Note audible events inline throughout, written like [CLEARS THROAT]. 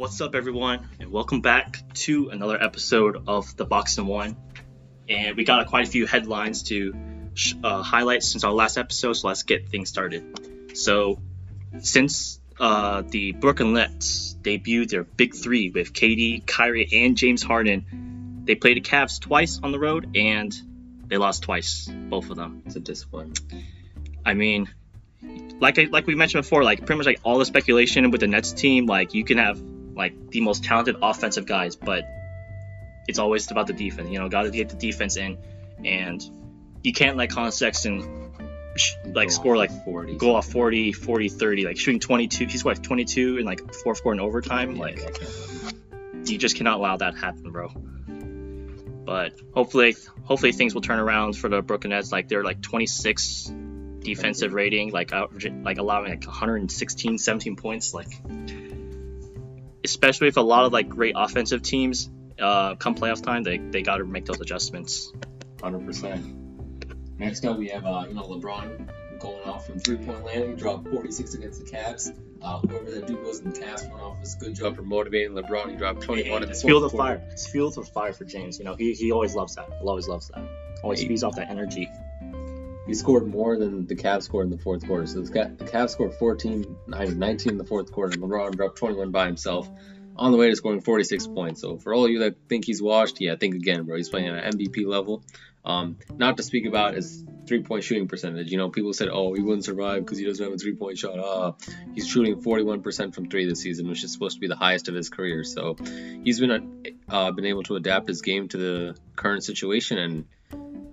What's up, everyone, and welcome back to another episode of the Box and One. And we got quite a few headlines to sh- uh, highlight since our last episode, so let's get things started. So, since uh, the Brooklyn Nets debuted their big three with KD, Kyrie, and James Harden, they played the Cavs twice on the road and they lost twice, both of them. It's a disappointment. I mean, like I, like we mentioned before, like pretty much like all the speculation with the Nets team, like you can have like the most talented offensive guys, but it's always about the defense. You know, got to get the defense in, and you can't let Collin Sexton like Go score like 40. go off 40, 40, 30, like shooting 22. He's what 22 in like fourth quarter in overtime. Yeah, Like that can't happen. you just cannot allow that to happen, bro. But hopefully, hopefully things will turn around for the Brooklyn Nets. Like they're like 26 defensive rating, like average, like allowing like 116, 17 points. Like especially if a lot of like great offensive teams uh, come playoff time, they they got to make those adjustments. 100%. Next up, we have uh, you know LeBron going off from three-point land. He dropped 46 against the Cavs. Uh, whoever that dude was in the Cavs front office, good job for motivating LeBron. He dropped 21 in the It's fuel the fire. It's fuel the fire for James. You know he, he always loves that. He Always loves that. Always feeds off that energy. He scored more than the Cavs scored in the fourth quarter. So the Cavs scored 14, I mean, 19 in the fourth quarter, and LeBron dropped 21 by himself on the way to scoring 46 points. So for all of you that think he's washed, yeah, think again, bro. He's playing at an MVP level. Um, not to speak about his three-point shooting percentage. You know, people said, oh, he wouldn't survive because he doesn't have a three-point shot. Uh, he's shooting 41% from three this season, which is supposed to be the highest of his career. So he's been uh, been able to adapt his game to the current situation, and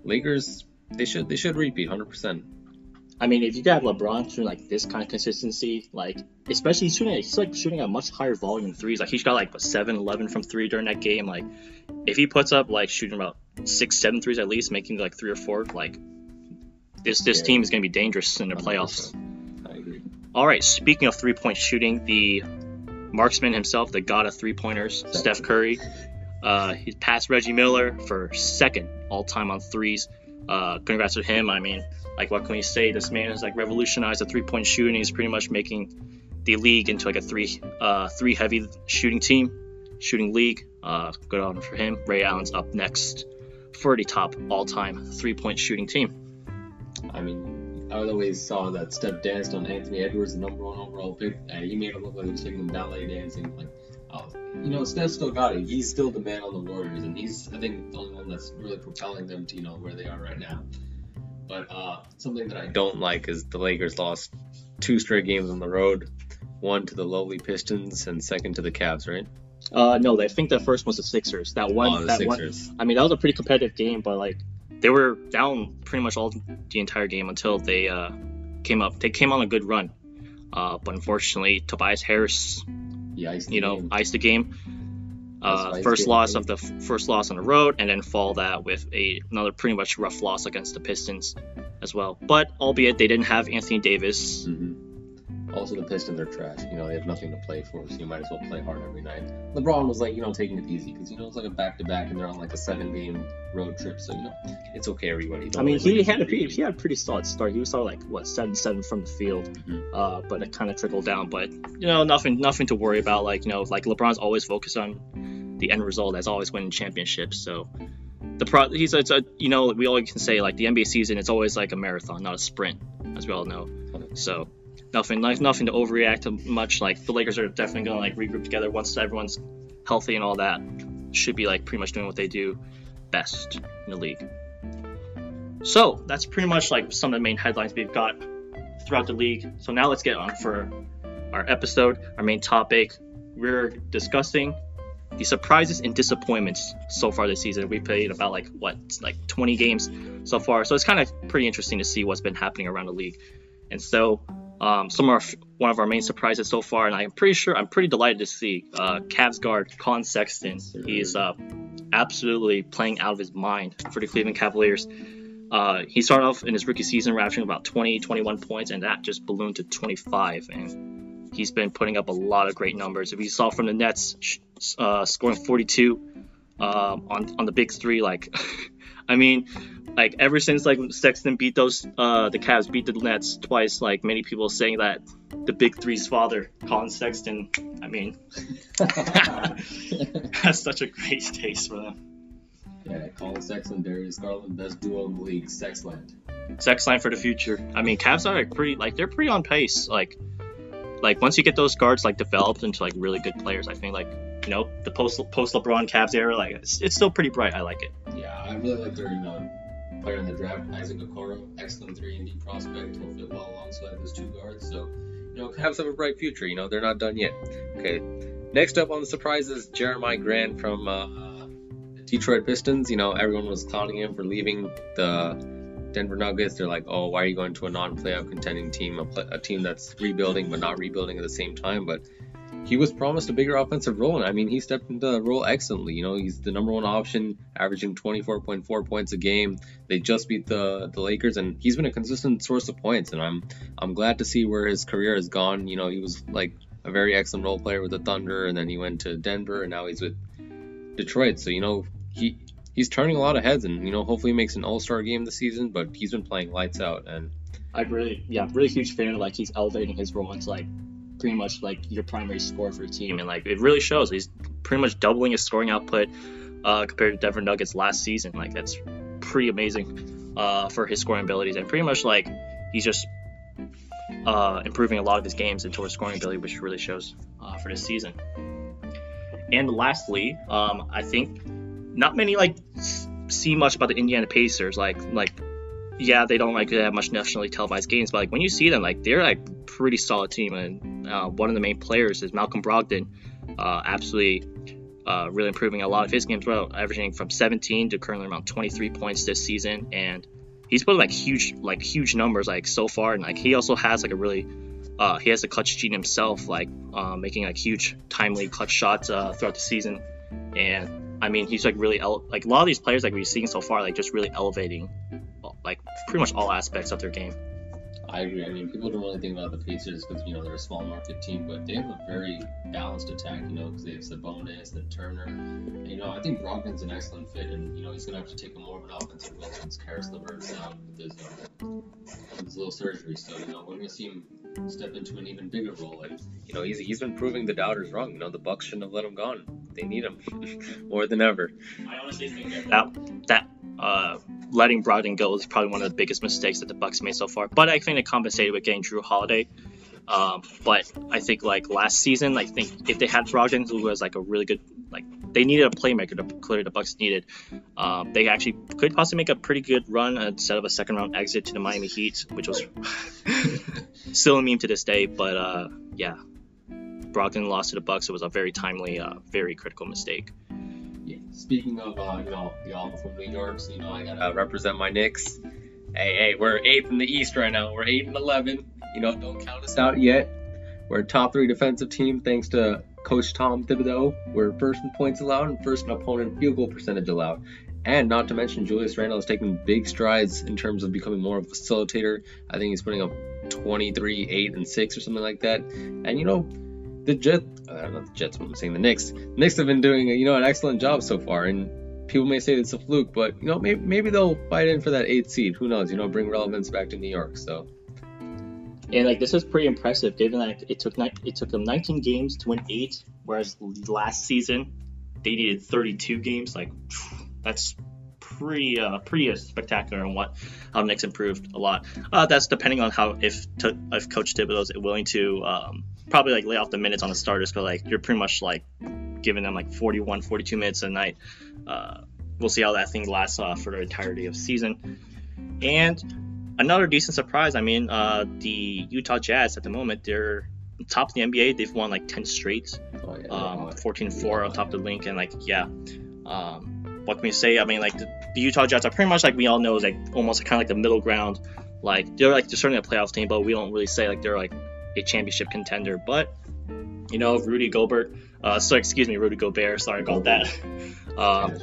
Lakers they should they should repeat 100%. I mean, if you got LeBron shooting like this kind of consistency, like especially he's shooting, he's like shooting a much higher volume threes. Like he's got like what, 7, 11 from three during that game. Like if he puts up like shooting about six, seven threes at least, making like three or four, like this this Yeah. team is gonna be dangerous in the playoffs. I agree. All right, speaking of three point shooting, the marksman himself, the god of three pointers, Steph Curry, uh, he passed Reggie Miller for second all time on threes. Uh, congrats to him. I mean, like, what can we say? This man has like revolutionized the three point shooting. He's pretty much making the league into like a three uh, three heavy shooting team, shooting league. Uh, good on for him. Ray Allen's up next for the top all time three point shooting team. I mean, I always saw that Steph danced on Anthony Edwards, the number one overall pick, and he made it look like he was taking ballet dancing. Like, you know, Steph still got it. He's still the man on the Warriors, and he's, I think, the only one that's really propelling them to, you know, where they are right now. But uh, something that I don't like is the Lakers lost two straight games on the road, one to the lowly Pistons and second to the Cavs, right? Uh, no, I think the first was the Sixers. That one, oh, the that one, I mean, that was a pretty competitive game, but like they were down pretty much all the entire game until they uh, came up. They came on a good run, uh, but unfortunately, Tobias Harris, Yeah, iced the you know, game. iced the game. Uh, first it's loss game. of the f- first loss on the road, and then fall that with a another pretty much rough loss against the Pistons as well. But albeit they didn't have Anthony Davis, hmm Also, the Pistons are trash. You know, they have nothing to play for, so you might as well play hard every night. LeBron was like, you know, taking it easy because you know it's like a back to back, and they're on like a seven game road trip, so you know it's okay, everybody. I Don't mean, he had a pretty, he had a pretty solid start. He was starting like what seven seven from the field, Mhm. uh, but it kind of trickled down. But you know, nothing nothing to worry about. Like you know, like LeBron's always focused on the end result as always winning championships. So the pro, he's it's a you know we always can say like the NBA season it's always like a marathon, not a sprint, as we all know. So nothing like nothing to overreact to much. Like the Lakers are definitely gonna like regroup together once everyone's healthy and all that. Should be like pretty much doing what they do best in the league. So that's pretty much like some of the main headlines we've got throughout the league. So now let's get on for our episode, our main topic. We're discussing the surprises and disappointments so far this season. We played about like what, like 20 games so far. So it's kind of pretty interesting to see what's been happening around the league. And so um, some of our, one of our main surprises so far, and I'm pretty sure I'm pretty delighted to see uh, Cavs guard Collin Sexton. He's uh, absolutely playing out of his mind for the Cleveland Cavaliers. Uh, he started off in his rookie season ravaging about 20, 21 points, and that just ballooned to 25. And he's been putting up a lot of great numbers. If you saw from the Nets, uh, scoring 42 um, on on the big three, like, [LAUGHS] I mean, like ever since like Sexton beat those uh the Cavs beat the Nets twice, like many people saying that the Big Three's father, Collin Sexton. I mean, [LAUGHS] [LAUGHS] that's such a great taste for them. Yeah, Collin Sexton, Darius Garland, best duo in the league, Sexland. Sex line for the future. I mean, Cavs are like pretty like they're pretty on pace. Like, like once you get those guards like developed into like really good players, I think like you know the post post LeBron Cavs era, like it's, it's still pretty bright. I like it. Yeah, I really like their you know, player in the draft, Isaac Okoro, excellent three and D prospect, will fit well alongside those two guards. So, you know, have a bright future. You know, they're not done yet. Okay, next up on the surprises, Jerami Grant from uh, Detroit Pistons. You know, everyone was clowning him for leaving the Denver Nuggets. They're like, oh, why are you going to a non-playoff contending team, a, pl- a team that's rebuilding but not rebuilding at the same time? But he was promised a bigger offensive role, and I mean, he stepped into the role excellently. You know, he's the number one option, averaging 24.4 points a game. They just beat the the Lakers, and he's been a consistent source of points. And I'm I'm glad to see where his career has gone. You know, he was like a very excellent role player with the Thunder, and then he went to Denver, and now he's with Detroit. So you know, he he's turning a lot of heads, and you know, hopefully he makes an All Star game this season. But he's been playing lights out, and I really, yeah, really huge fan of like he's elevating his role into like pretty much like your primary scorer for the team, and like it really shows. He's pretty much doubling his scoring output uh, compared to Denver Nuggets last season. Like that's pretty amazing uh, for his scoring abilities, and pretty much like he's just uh, improving a lot of his games into his scoring ability, which really shows uh, for this season. And lastly, um, I think not many like see much about the Indiana Pacers. Like like yeah, they don't like that much nationally televised games, but like when you see them, like they're like pretty solid team. And uh, one of the main players is Malcolm Brogdon, uh, absolutely uh, really improving a lot of his games. Well, averaging from 17 to currently around 23 points this season, and he's put like huge like huge numbers like so far. And like he also has like a really uh, he has a clutch gene himself, like uh, making like huge timely clutch shots uh, throughout the season, and I mean, he's like really ele- like a lot of these players like we've seen so far, like just really elevating like pretty much all aspects of their game. I agree. I mean, people don't really think about the Pacers because you know they're a small market team, but they have a very balanced attack. You know, because they have Sabonis and Turner. And, you know, I think Brogdon's an excellent fit, and you know he's gonna have to take a more of an offensive role since Caris LeVert's out with his, uh, his little surgery. So you know we're gonna see him step into an even bigger role. Like, you know, he's he's been proving the doubters wrong. You know, the Bucks shouldn't have let him gone. They need him [LAUGHS] more than ever. I honestly think that that uh, letting Brogdon go is probably one of the biggest mistakes that the Bucks made so far. But I think they compensated with getting Jrue Holiday. Um, but I think like last season, I think if they had Brogdon, who was like a really good, like they needed a playmaker to clear the Bucks needed. Um, they actually could possibly make a pretty good run instead of a second round exit to the Miami Heat, which was [LAUGHS] still a meme to this day. But uh, yeah, Brogdon lost to the Bucks. It was a very timely, uh, very critical mistake. Speaking of uh, you know y'all from New York, so you know I gotta represent my Knicks. Hey, hey, we're eighth in the East right now. We're eight and eleven. You know, don't count us out yet. We're a top three defensive team thanks to Coach Tom Thibodeau. We're first in points allowed and first in opponent field goal percentage allowed. And not to mention, Julius Randle is taking big strides in terms of becoming more of a facilitator. I think he's putting up 23, 8, and 6 or something like that. And you know, the Jets, uh, not the Jets, I'm saying the Knicks. Knicks have been doing, you know, an excellent job so far. And people may say it's a fluke, but you know, maybe, maybe they'll fight in for that eighth seed. Who knows? You know, bring relevance back to New York. So and like this is pretty impressive, given that it took it took them 19 games to win eight, whereas last season they needed 32 games. Like that's pretty uh, pretty spectacular and what how Knicks improved a lot. Uh, that's depending on how if if Coach Thibodeau is willing to um, probably like lay off the minutes on the starters, because like you're pretty much like giving them like 41, 42 minutes a night. Uh, we'll see how that thing lasts uh, for the entirety of season. And another decent surprise. I mean, uh, the Utah Jazz at the moment they're top of the NBA. They've won like 10 straight, oh, yeah, um, 14 4 on top of the link, and like yeah. Um, what can we say? I mean, like the, the, Utah Jazz are pretty much like we all know is like almost kind of like the middle ground. Like they're like they're certainly a playoff team, but we don't really say like they're like a championship contender. But you know, Rudy Gobert, uh, so excuse me, Rudy Gobert. Sorry about that. [LAUGHS] Um,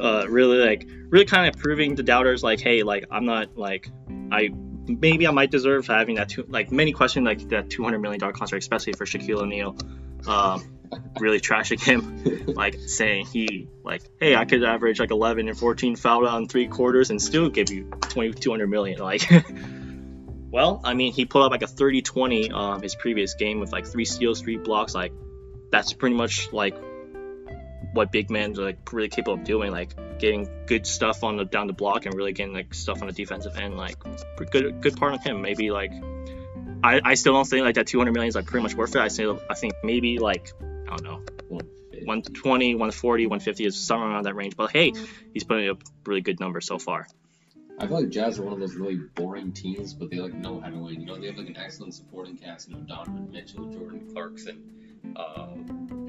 uh, really like really kind of proving the doubters like, hey, like I'm not like I maybe I might deserve having that two, like many question like that 200 million dollar contract, especially for Shaquille O'Neal. Um, really trashing him, [LAUGHS] like saying he like, hey, I could average like 11 and 14 foul out in three quarters and still give you 2,200 million. Like, [LAUGHS] well, I mean, he put up like a 30-20 um his previous game with like three steals, three blocks. Like, that's pretty much like what big men are like really capable of doing, like getting good stuff on the down the block and really getting like stuff on the defensive end. Like, good good part of him. Maybe like I, I still don't think like that 200 million is like pretty much worth it. I say I think maybe like I don't know 120, 140, 150 is somewhere around that range. But hey, he's putting up really good numbers so far. I feel like Jazz are one of those really boring teams, but they like know how to win. You know, they have like an excellent supporting cast. You know, Donovan Mitchell, Jordan Clarkson. Uh,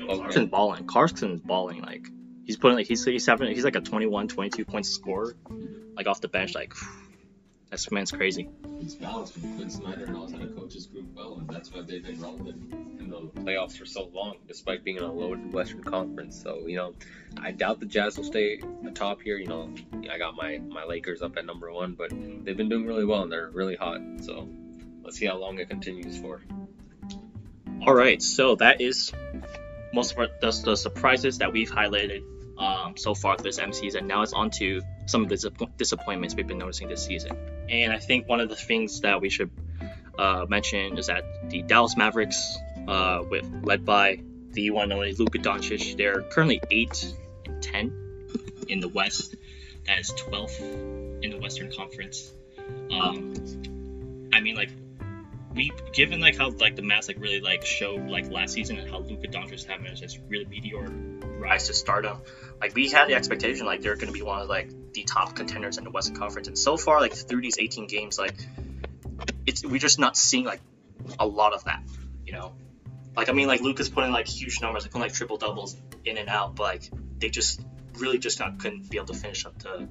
Clarkson's balling. Clarkson's balling. Like he's putting like he's he's having he's like a 21, 22 point score, like off the bench. Like that man's crazy. He's balanced with Quin Snyder knows how to coach his group well, and that's why they've been relevant in the playoffs for so long, despite being in a loaded Western Conference. So you know, I doubt the Jazz will stay atop here. You know, I got my my Lakers up at number one, but they've been doing really well and they're really hot. So let's see how long it continues for. All right, so that is most of our, the, the surprises that we've highlighted um, so far this M season. Now it's on to some of the disappointments we've been noticing this season. And I think one of the things that we should uh, mention is that the Dallas Mavericks, uh, with led by the one and only Luka Doncic, they're currently eight and ten in the West. That is 12th in the Western Conference. Um, I mean, like we given like how like the Mavs like really like showed like last season and how Luka Doncic having this really meteor rise to stardom. Like we had the expectation like they're going to be one of like the top contenders in the Western Conference, and so far like through these 18 games, like it's we're just not seeing like a lot of that. You know, like I mean like Luka's putting like huge numbers, like putting like triple doubles in and out, but like they just really just not couldn't be able to finish up to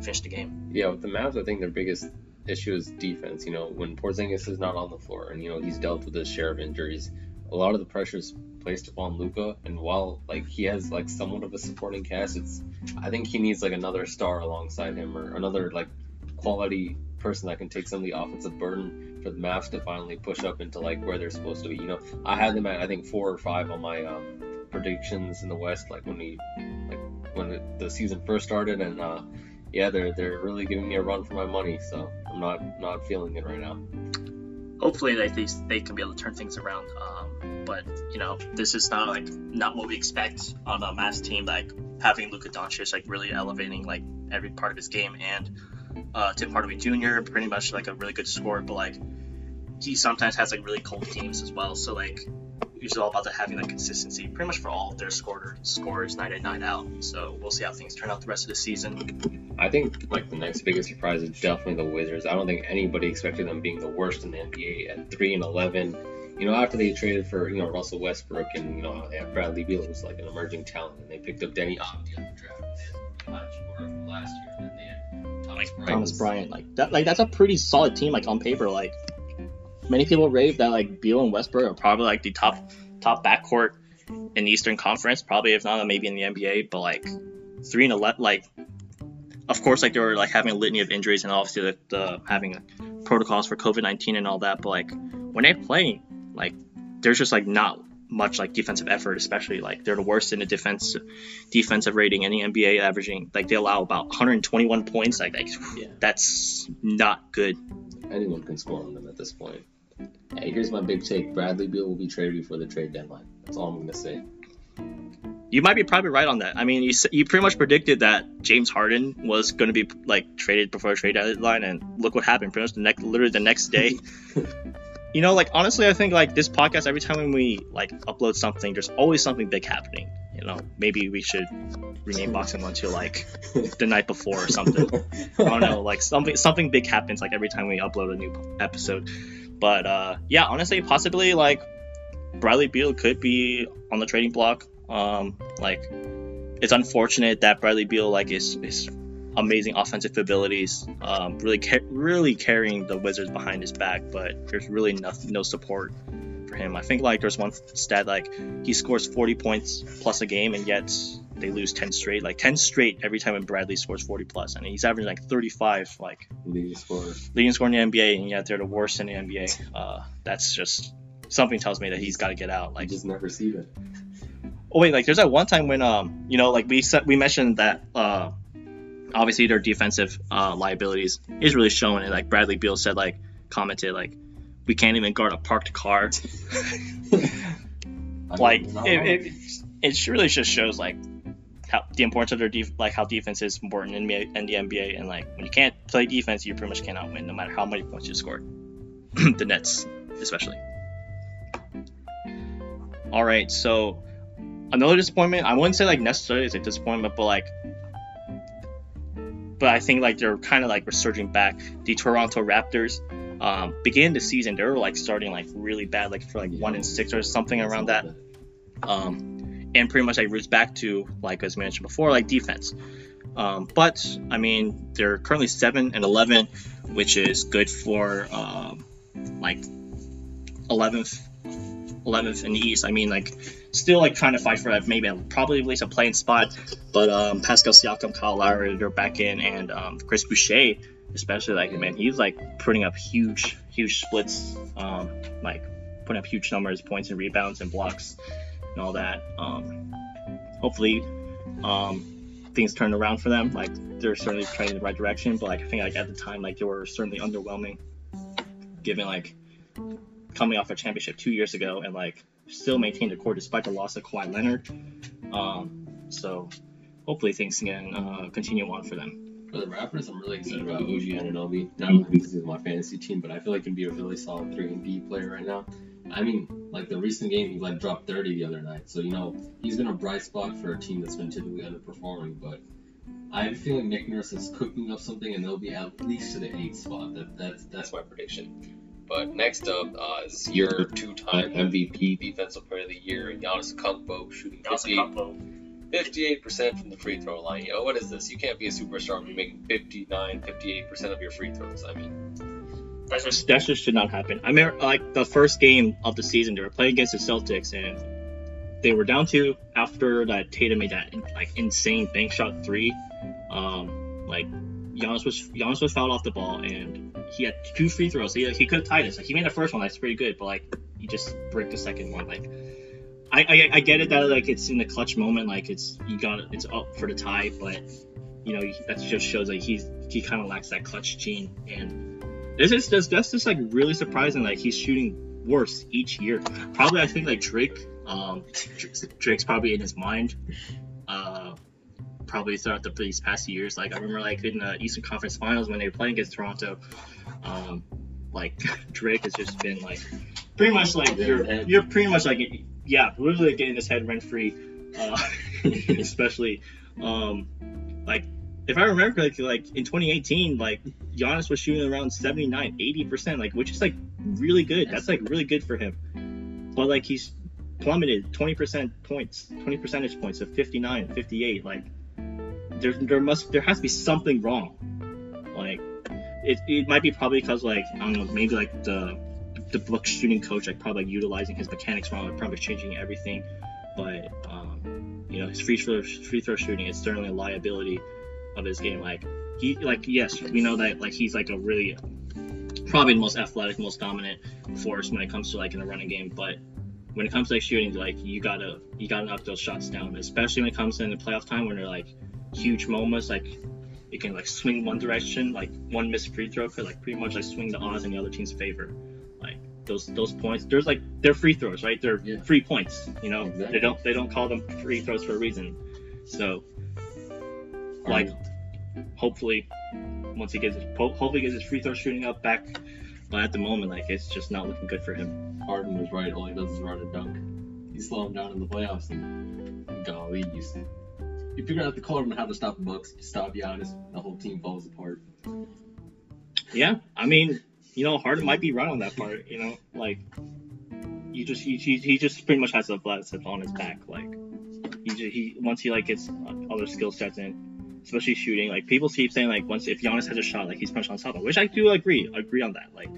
finish the game. Yeah, with the Mavs, I think their biggest issue is defense. You know, when Porzingis is not on the floor, and you know he's dealt with his share of injuries, a lot of the pressure is placed upon Luka, And while like he has like somewhat of a supporting cast, it's I think he needs like another star alongside him or another like quality person that can take some of the offensive burden for the Mavs to finally push up into like where they're supposed to be. You know, I had them at I think four or five on my um, predictions in the West, like when we like when the season first started, and uh, yeah, they're they're really giving me a run for my money. So I'm not not feeling it right now. Hopefully, they they, they can be able to turn things around. Um, but you know, this is not like not what we expect on a Mavs team. Like having Luka Doncic like really elevating like every part of his game, and uh, Tim Hardaway Jr. pretty much like a really good scorer, but like he sometimes has like really cold games as well. So like it's all about the having that consistency pretty much for all of their scorer, scorers night in, night out. So we'll see how things turn out the rest of the season. I think like the next biggest surprise is definitely the Wizards. I don't think anybody expected them being the worst in the NBA at three and eleven. You know, after they traded for you know Russell Westbrook and you know they have Bradley Beal who's like an emerging talent, and they picked up Avdija in the draft. They had from last year, and they had Thomas like Bryant. Thomas Bryant, like that, like that's a pretty solid team. Like on paper, like many people rave that like Beal and Westbrook are probably like the top top backcourt in the Eastern Conference, probably if not maybe in the NBA. But like three and eleven, like of course, like they were like having a litany of injuries and obviously the, the having protocols for COVID nineteen and all that. But like when they play, like there's just like not much like defensive effort, especially like they're the worst in the defense defensive rating in the NBA, averaging like they allow about 121 points. Like, like yeah. that's not good. Anyone can score on them at this point. Hey, here's my big take: Bradley Beal will be traded before the trade deadline. That's all I'm gonna say. You might be probably right on that. I mean, you you pretty much predicted that James Harden was going to be like traded before the trade deadline, and look what happened. Pretty much the next, literally the next day. [LAUGHS] you know, like honestly, I think like this podcast, every time we like upload something, there's always something big happening. You know, maybe we should rename Box and One to like the night before or something. I don't know, like something something big happens like every time we upload a new episode. But uh, yeah, honestly, possibly like Bradley Beal could be on the trading block. Um, like it's unfortunate that Bradley Beal like is is amazing offensive abilities, um, really ca- really carrying the Wizards behind his back, but there's really no, no support for him. I think like there's one stat like he scores 40 points plus a game, and yet they lose 10 straight, like 10 straight every time when Bradley scores 40 plus, and he's averaging like 35, like leading scorer, leading scorer in the NBA, and yet they're the worst in the NBA. Uh, that's just something tells me that he's got to get out. Like you just never see it. Oh wait, like there's that one time when um you know like we said we mentioned that uh obviously their defensive uh, liabilities is really showing it. Like Bradley Beal said, like commented like we can't even guard a parked car. [LAUGHS] like it, it, it really just shows like how the importance of their def- like how defense is important in, in the NBA and like when you can't play defense you pretty much cannot win no matter how many points you score. [CLEARS THROAT] the Nets especially. All right, so another disappointment. I wouldn't say like necessarily it's a disappointment, but like, but I think like they're kind of like resurging back. The Toronto Raptors, um, beginning the season, they were like starting like really bad, like for like yeah. one in six or something around that. Um, and pretty much like roots back to like as mentioned before, like defense. Um, but I mean, they're currently seven and eleven, which is good for um, like 11th 11th in the East. I mean, like, still like trying to fight for maybe probably at least a playing spot. But um, Pascal Siakam, Kyle Lowry, they're back in, and um, Chris Boucher, especially like man, he's like putting up huge, huge splits, um, like putting up huge numbers, points and rebounds and blocks and all that. Um, hopefully, um, things turn around for them. Like they're certainly trending in the right direction, but like I think like at the time like they were certainly underwhelming, given like coming off a championship two years ago and like still maintain the core despite the loss of Kawhi Leonard. Um, so hopefully things can uh, continue on for them. For the Raptors, I'm really excited about OG Anunoby. Not only because he's my fantasy team, but I feel like he can be a really solid three and D player right now. I mean, like the recent game, he like dropped 30 the other night. So you know he's been a bright spot for a team that's been typically underperforming. But I have a feeling Nick Nurse is cooking up something, and they'll be at least to the eighth spot. That, that's that's my prediction. But next up uh, is your two-time MVP, Defensive Player of the Year, Giannis Antetokounmpo, shooting 58% from the free throw line. You know, what is this? You can't be a superstar when you're making 59, 58% of your free throws. I mean, that just, that just should not happen. I mean, like the first game of the season, they were playing against the Celtics, and they were down two after that Tatum made that like insane bank shot three. Um, like Giannis was Giannis was fouled off the ball, and he had two free throws. He, he could have tied. Like he made the first one, that's pretty good, but like he just break the second one. Like I, I, I get it that like it's in the clutch moment, like it's you got it's up for the tie, but you know that just shows like he's he kind of lacks that clutch gene, and this is just that's just like really surprising. Like he's shooting worse each year. Probably I think like Drake, um, Drake's probably in his mind. Uh, probably throughout the these past years. Like I remember like in the Eastern Conference Finals when they were playing against Toronto, um, like [LAUGHS] Drake has just been like pretty much like you're you're pretty much like yeah, literally getting his head rent free, uh, [LAUGHS] [LAUGHS] especially um, like if I remember like like in 2018, like Giannis was shooting around 79, 80 percent, like which is like really good. That's like really good for him. But like he's plummeted 20 percent points, 20 percentage points of 59, 58. Like there there must there has to be something wrong. Like it, it might be probably because like I don't know maybe like the the Bucks shooting coach like probably like utilizing his mechanics wrong, like, probably changing everything. But um, you know his free throw free throw shooting is certainly a liability of his game. Like he like yes we know that like he's like a really probably the most athletic, most dominant force when it comes to like in the running game, but when it comes to like shooting, like you gotta you gotta knock those shots down, especially when it comes in the playoff time when they're like huge moments, like it can like swing one direction, like one missed free throw could like pretty much like swing the odds in the other team's favor. Like those those points, there's like they're free throws, right? They're yeah. free points. You know, exactly. they don't they don't call them free throws for a reason. So, like, hopefully, once he gets his hopefully gets his free throw shooting up back. But at the moment, like it's just not looking good for him. Harden was right. All he does is run a dunk. He slow him down in the playoffs, and golly, you you figure out the code on how to stop the Bucks, stop Giannis, the whole team falls apart. Yeah, I mean, you know, Harden might be right on that part. You know, like you just he, he, he just pretty much has the blood set on his back. Like he just, he once he like gets other skill sets in, especially shooting. Like people keep saying like once if Giannis has a shot, like he's punch on top which I do agree agree on that. Like,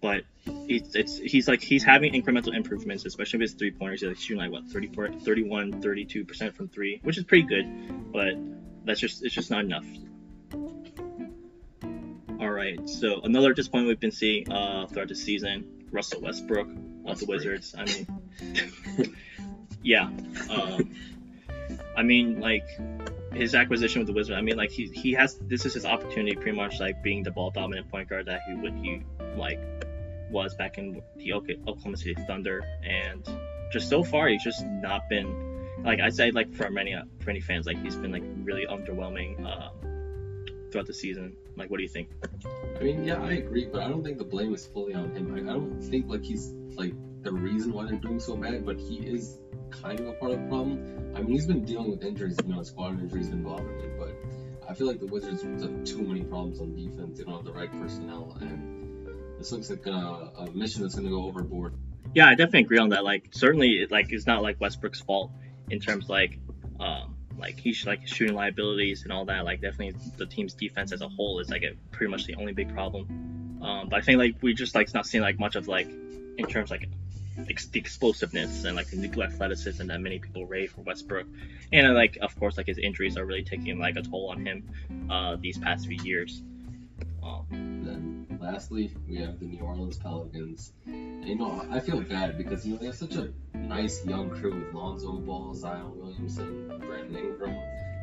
but it's, it's he's like he's having incremental improvements, especially with his three pointers. He's like shooting like what 34, 31, 32 percent from three, which is pretty good, but that's just it's just not enough. All right, so another disappointment we've been seeing uh, throughout the season, Russell Westbrook of the Wizards. I mean, [LAUGHS] Yeah. Um, I mean, like his acquisition with the Wizards. I mean, like he he has this is his opportunity, pretty much like being the ball dominant point guard that he would he like was back in the Oklahoma City Thunder, and just so far he's just not been like I say like for many for many fans like he's been like really underwhelming uh, throughout the season. Like, what do you think? I mean, yeah, I agree, but I don't think the blame is fully on him. I, I don't think like he's like the reason why they're doing so bad, but he is kind of a part of the problem. I mean, he's been dealing with injuries, you know, squad injuries been bothering him, but I feel like the Wizards have too many problems on defense. They don't have the right personnel, and this looks like a, a mission that's going to go overboard. Yeah, I definitely agree on that. Like, certainly, like it's not like Westbrook's fault in terms like, um, like he's like shooting liabilities and all that. Like, definitely the team's defense as a whole is like a, pretty much the only big problem. Um, but I think like we just like not seeing like much of like in terms like ex- the explosiveness and like the nuclear athleticism that many people rave for Westbrook, and like of course like his injuries are really taking like a toll on him uh, these past few years. Um, lastly, we have the New Orleans Pelicans. And, you know, I feel bad because you know they have such a nice young crew with Lonzo Ball, Zion Williamson, Brandon Ingram.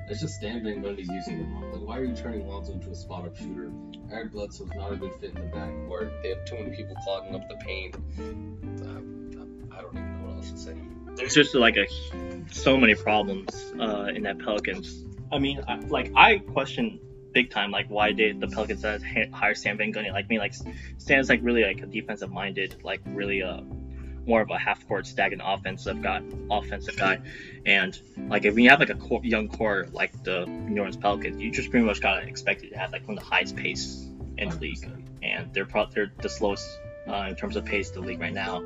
It's just Stan Van Gundy's using them wrong. Like, why are you turning Lonzo into a spot up shooter? Eric Bledsoe's not a good fit in the backcourt. They have too many people clogging up the paint. I don't even know what else to say. There's just like a so many problems uh, in that Pelicans. I mean, I, like I question big time like why did the Pelicans hire Stan Van Gundy? Like me, like Stan's like really like a defensive minded, like really uh more of a half court stagnant offensive guy, offensive guy, and like if you have like a core, young core like the New Orleans Pelicans, you just pretty much gotta expect it to have like one of the highest pace in the league, and they're pro- they're the slowest uh, in terms of pace the league right now.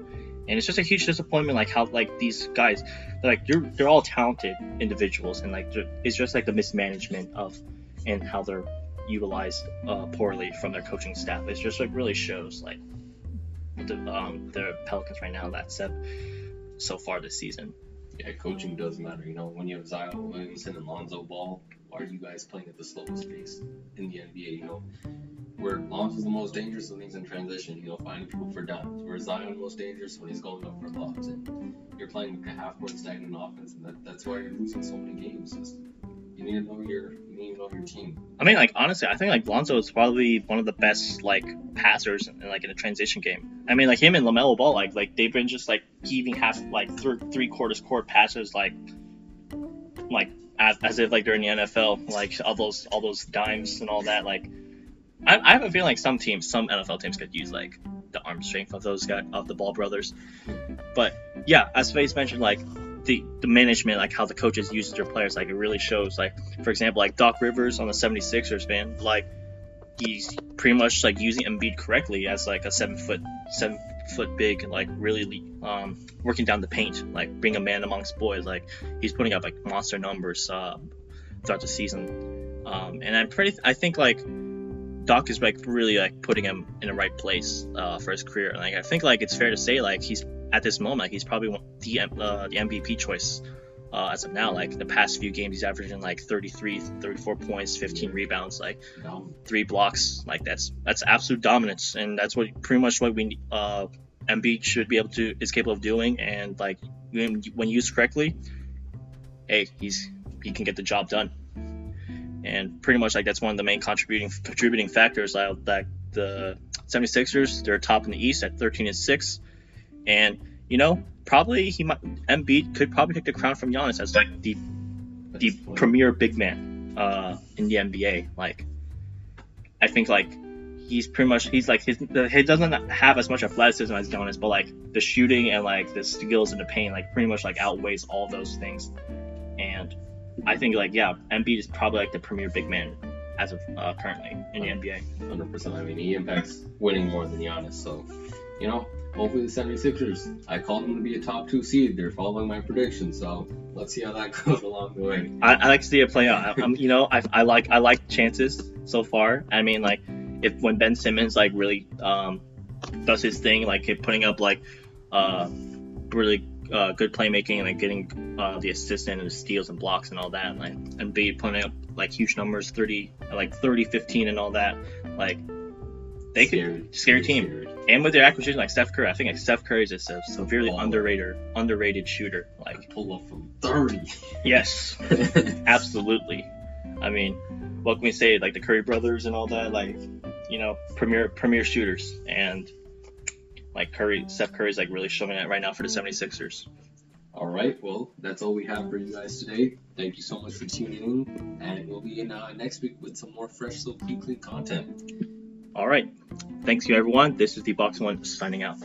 And it's just a huge disappointment like how like these guys like they're they're all talented individuals. And like it's just like the mismanagement of and how they're utilized uh, poorly from their coaching staff it just like really shows like the um the pelicans right now that's set so far this season yeah coaching does matter you know when you have zion williamson and lonzo ball why are you guys playing at the slowest pace in the nba you know where Lonzo's the most dangerous when he's in transition, you know, finding people for dimes. Where Zion the most dangerous when he's going up for lobs. And you're playing a half court stagnant offense, and that, that's why you're losing so many games. Just, you need to know your you need know your team. I mean, like honestly, I think like Lonzo is probably one of the best like passers in like in a transition game. I mean, like him and Lamelo Ball, like like they've been just like heaving half like th- three quarters court passes, like like as, as if like they're in the NFL, like all those all those dimes and all that, like I, I have a feeling like some teams, some NFL teams could use like the arm strength of those guys, of the Ball brothers. But yeah, as Face mentioned, like the, the management, like how the coaches use their players, like it really shows. Like for example, like Doc Rivers on the 76ers, man, like he's pretty much like using Embiid correctly as like a seven foot seven foot big, like really um, working down the paint, like being a man amongst boys. Like he's putting up like monster numbers uh, throughout the season. Um, and I'm pretty, I think like Doc is like really like putting him in the right place uh, for his career. Like I think like it's fair to say like he's at this moment he's probably the uh, the MVP choice uh, as of now. Like the past few games, he's averaging like 33, 34 points, 15 rebounds, like three blocks. Like that's that's absolute dominance, and that's what pretty much what we uh, should be able to is capable of doing. And like when, when used correctly, hey, he's he can get the job done and pretty much like that's one of the main contributing contributing factors uh, that the 76ers they're top in the East at 13 and 6 and you know probably he might Embiid could probably take the crown from Giannis as like the the premier big man uh, in the NBA like I think like he's pretty much he's like his he doesn't have as much athleticism as Giannis but like the shooting and like the skills in the paint like pretty much like outweighs all those things and I think like yeah, Embiid is probably like the premier big man as of uh, currently in the NBA. 100%. I mean, he impacts winning more than Giannis. So, you know, hopefully the 76ers, I called them to be a top two seed. They're following my prediction. So let's see how that [LAUGHS] goes along the way. I, I like to see it play out. I'm, you know, I, I like I like chances so far. I mean, like if when Ben Simmons like really um, does his thing, like putting up like uh, really uh, good playmaking and like getting uh, the assistant and the steals and blocks and all that, and, like and be putting up like huge numbers, 30, like 30, 15 and all that. Like they could scary, scary team. Scary. And with their acquisition like Steph Curry, I think like Steph Curry is just a severely Oh. underrated underrated shooter. Like pull up from 30. [LAUGHS] yes, [LAUGHS] absolutely. I mean, what can we say? Like the Curry brothers and all that, like you know, premier premier shooters, and like Curry, Steph Curry's like really showing it right now for the 76ers. All right, well, that's all we have for you guys today. Thank you so much for tuning in, and we'll be in uh, next week with some more fresh, so clean content. All right, thanks you everyone. This is the Box One signing out.